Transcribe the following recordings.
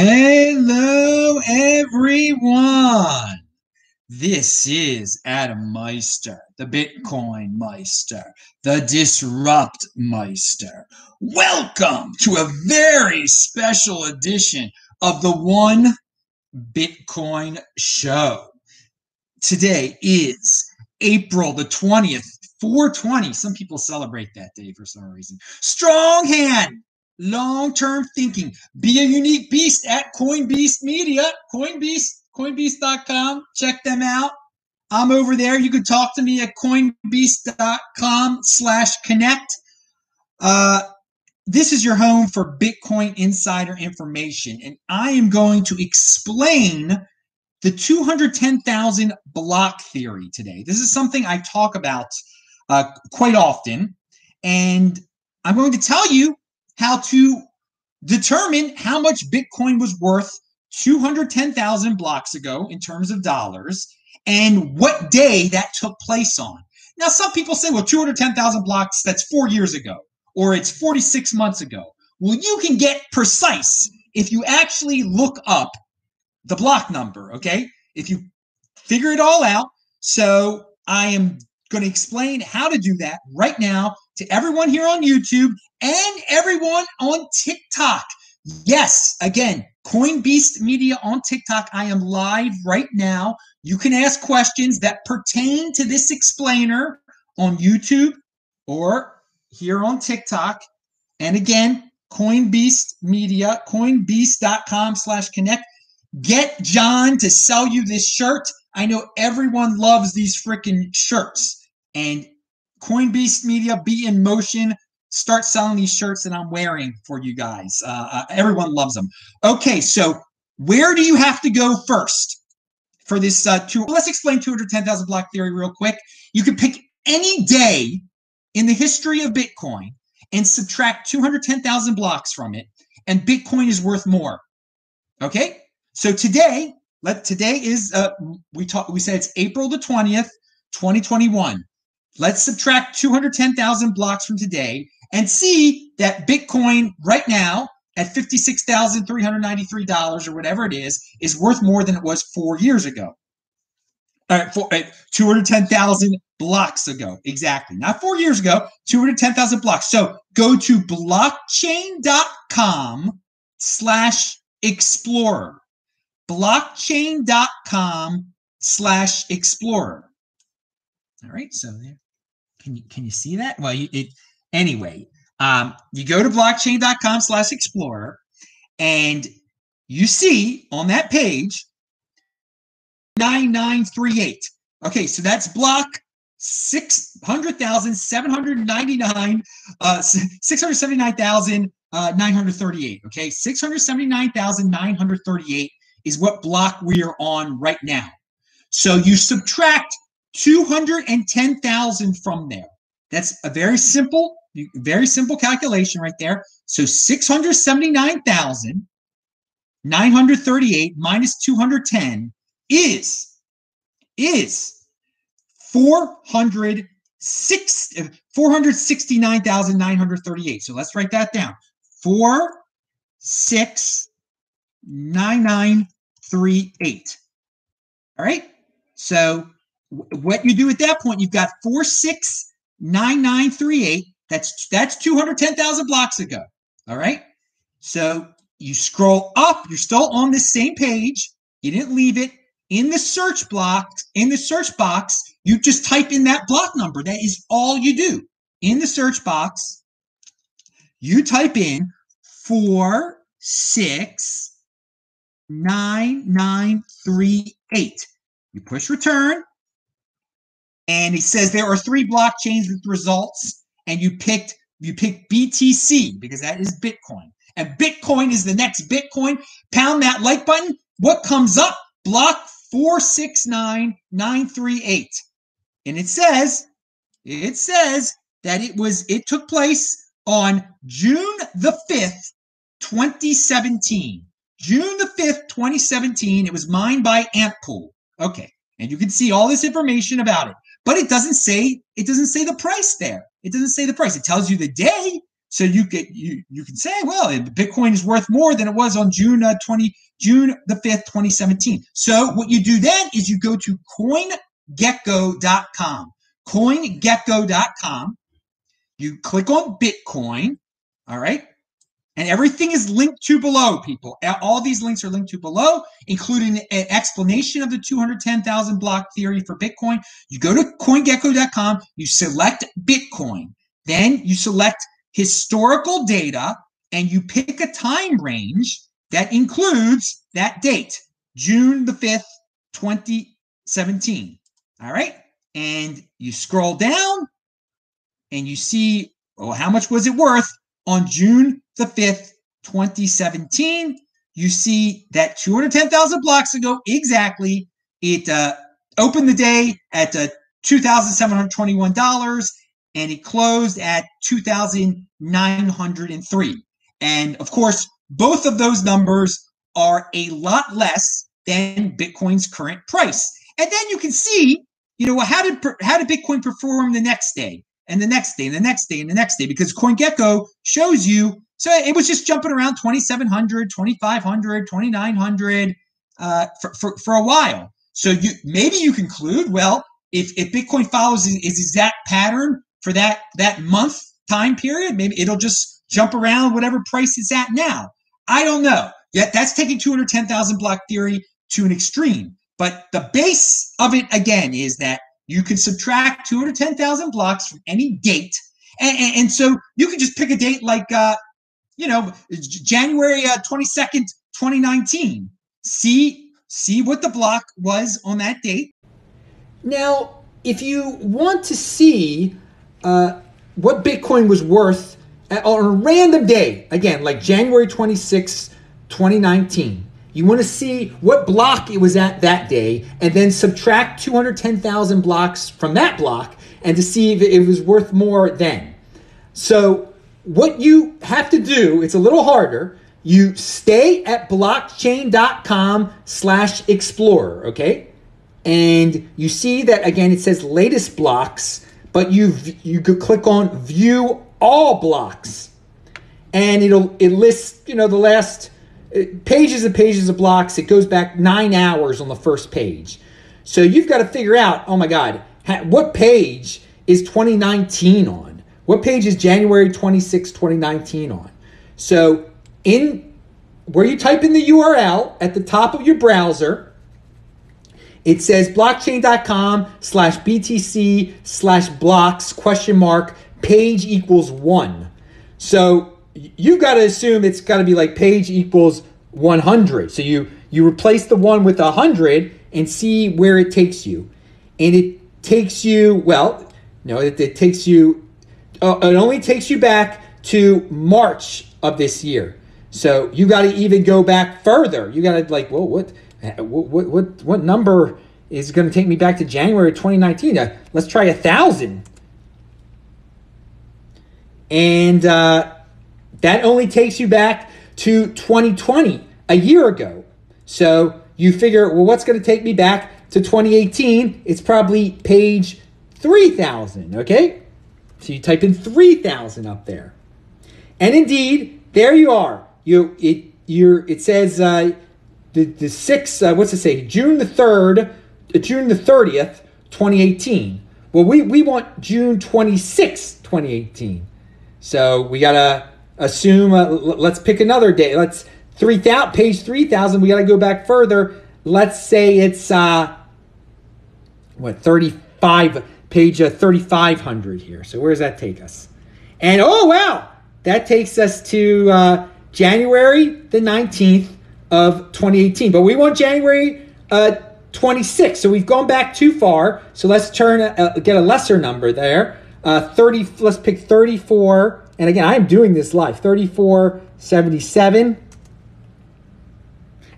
Hello, everyone. This is Adam Meister, the Bitcoin Meister, the Disrupt Meister. Welcome to a very special edition of the One Bitcoin Show. Today is April the 20th, 420. Some people celebrate that day for some reason. Strong hand long term thinking. Be a unique beast at Coinbeast Media, Coinbeast, coinbeast.com. Check them out. I'm over there. You can talk to me at coinbeast.com slash connect. Uh, this is your home for Bitcoin insider information, and I am going to explain the 210,000 block theory today. This is something I talk about uh, quite often, and I'm going to tell you how to determine how much Bitcoin was worth 210,000 blocks ago in terms of dollars and what day that took place on. Now, some people say, well, 210,000 blocks, that's four years ago, or it's 46 months ago. Well, you can get precise if you actually look up the block number, okay? If you figure it all out. So I am going to explain how to do that right now to everyone here on YouTube and everyone on TikTok. Yes, again, Coinbeast Media on TikTok. I am live right now. You can ask questions that pertain to this explainer on YouTube or here on TikTok. And again, Coinbeast Media, coinbeast.com slash connect. Get John to sell you this shirt. I know everyone loves these freaking shirts. And Coinbeast Media, be in motion. Start selling these shirts that I'm wearing for you guys. Uh, uh, everyone loves them. Okay, so where do you have to go first for this? Uh, two, let's explain 210,000 block theory real quick. You can pick any day in the history of Bitcoin and subtract 210,000 blocks from it, and Bitcoin is worth more. Okay, so today, let today is uh, we talk. We said it's April the 20th, 2021. Let's subtract 210,000 blocks from today and see that Bitcoin right now at $56,393 or whatever it is, is worth more than it was four years ago. All right, for, uh, 210,000 blocks ago. Exactly. Not four years ago, 210,000 blocks. So go to blockchain.com slash explorer. Blockchain.com slash explorer. All right, so there. Can you can you see that? Well, you, it anyway. Um, you go to blockchain.com slash explorer and you see on that page 9938. Okay, so that's block 600,799, uh, 679,938. Uh, okay, 679,938 is what block we are on right now. So you subtract 210,000 from there. That's a very simple, very simple calculation right there. So 679,938 minus 210 is is 406 469,938. So let's write that down. 469938. All right? So what you do at that point, you've got 469938. That's that's 210,000 blocks ago. All right. So you scroll up, you're still on the same page. You didn't leave it in the search block, in the search box, you just type in that block number. That is all you do. In the search box, you type in four six nine nine three eight. You push return, and he says there are three blockchains with results, and you picked you picked BTC because that is Bitcoin, and Bitcoin is the next Bitcoin. Pound that like button. What comes up? Block four six nine nine three eight, and it says it says that it was it took place on June the fifth, twenty seventeen. June the 5th, 2017. It was mined by Antpool. Okay. And you can see all this information about it but it doesn't say it doesn't say the price there. It doesn't say the price. It tells you the day, So you get you you can say, well, Bitcoin is worth more than it was on June uh, 20 June the 5th, 2017. So what you do then is you go to coingecko.com. coingecko.com. You click on Bitcoin, all right? And everything is linked to below, people. All these links are linked to below, including an explanation of the 210,000 block theory for Bitcoin. You go to coingecko.com, you select Bitcoin, then you select historical data, and you pick a time range that includes that date, June the 5th, 2017. All right. And you scroll down and you see, well, how much was it worth on June the 5th, 2017, you see that 210,000 blocks ago exactly, it uh, opened the day at uh, $2,721 and it closed at 2,903. And of course, both of those numbers are a lot less than Bitcoin's current price. And then you can see, you know, how did how did Bitcoin perform the next day? and the next day and the next day and the next day because CoinGecko shows you. So it was just jumping around 2,700, 2,500, 2,900 uh, for, for, for a while. So you maybe you conclude, well, if, if Bitcoin follows its exact pattern for that, that month time period, maybe it'll just jump around whatever price it's at now. I don't know. Yet that's taking 210,000 block theory to an extreme. But the base of it again is that you can subtract 210,000 blocks from any date. And, and, and, so you can just pick a date like, uh, you know, January uh, 22nd, 2019. See, see what the block was on that date. Now, if you want to see uh, what Bitcoin was worth on a random day, again, like January 26, 2019, you want to see what block it was at that day and then subtract 210,000 blocks from that block and to see if it was worth more then. So, what you have to do, it's a little harder. You stay at blockchain.com slash explorer, okay? And you see that again, it says latest blocks, but you you could click on view all blocks. And it'll it lists, you know, the last uh, pages and pages of blocks. It goes back nine hours on the first page. So you've got to figure out, oh my God, what page is 2019 on? What page is January 26, 2019 on? So in where you type in the URL at the top of your browser, it says blockchain.com slash BTC slash blocks question mark page equals one. So you've got to assume it's got to be like page equals 100. So you you replace the one with 100 and see where it takes you. And it takes you, well, no, it, it takes you, uh, it only takes you back to March of this year. So you got to even go back further. You got to like, well, what, what, what, what number is going to take me back to January 2019? Uh, let's try a thousand. And uh, that only takes you back to 2020, a year ago. So you figure, well, what's going to take me back to 2018? It's probably page 3000, okay? So you type in 3000 up there. And indeed, there you are. You it you it says uh, the the 6th uh, what's it say? June the 3rd, uh, June the 30th, 2018. Well, we we want June 26th, 2018. So we got to assume, uh, let's pick another day. Let's 3000 page 3000 we got to go back further let's say it's uh what 35 page uh, 3500 here. So where does that take us? And oh wow that takes us to uh, january the 19th of 2018 but we want january uh, 26 so we've gone back too far. So let's turn uh, get a lesser number there. Uh, 30 let's pick 34 and again, I am doing this live. 3477.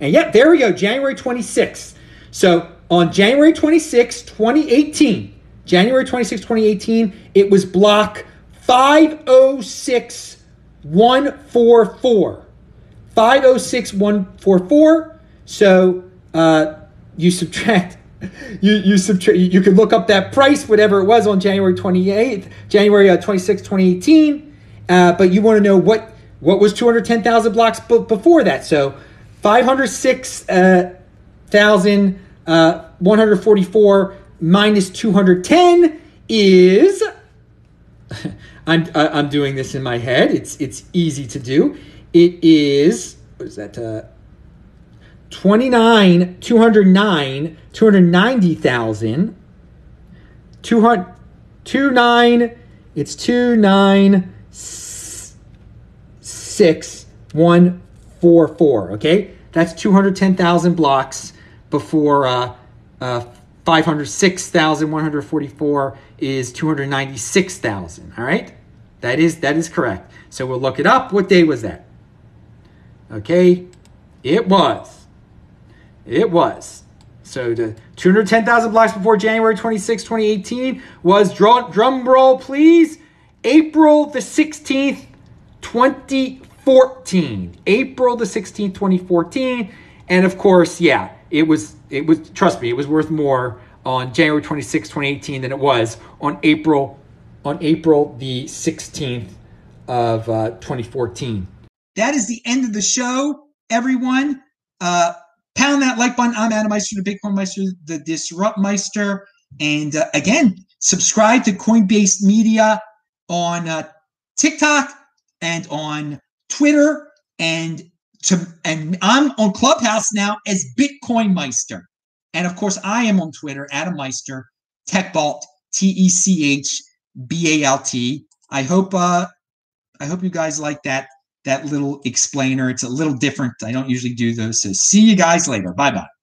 And yep, there we go, January 26th. So on January 26, 2018, January 26, 2018, it was block 506144. 506144. So uh, you subtract you you subtract you can look up that price whatever it was on January 28th, January uh, 26, 2018 Uh, but you want to know what what was 210,000 blocks b- before that. So 506,144 uh, minus 210 is I'm I'm doing this in my head. It's it's easy to do. It is what is that? Uh, 29 209 290,000 200 29 it's 296 okay that's 210,000 blocks before uh, uh, 506,144 is 296,000 all right that is that is correct so we'll look it up what day was that okay it was it was so the 210,000 blocks before January 26, 2018 was draw, drum roll, please. April the 16th, 2014. April the 16th, 2014. And of course, yeah, it was it was trust me, it was worth more on January 26, 2018 than it was on April on April the 16th of uh, 2014. That is the end of the show, everyone. Uh, Pound that like button. I'm Adam Meister, the Bitcoin Meister, the Disrupt Meister. And uh, again, subscribe to Coinbeast Media on uh, TikTok and on Twitter. And to and I'm on Clubhouse now as Bitcoin Meister. And of course, I am on Twitter, Adam Meister, TechBalt, T E C H B A L T. I hope uh I hope you guys like that that little explainer. It's a little different. I don't usually do those. So see you guys later. Bye bye.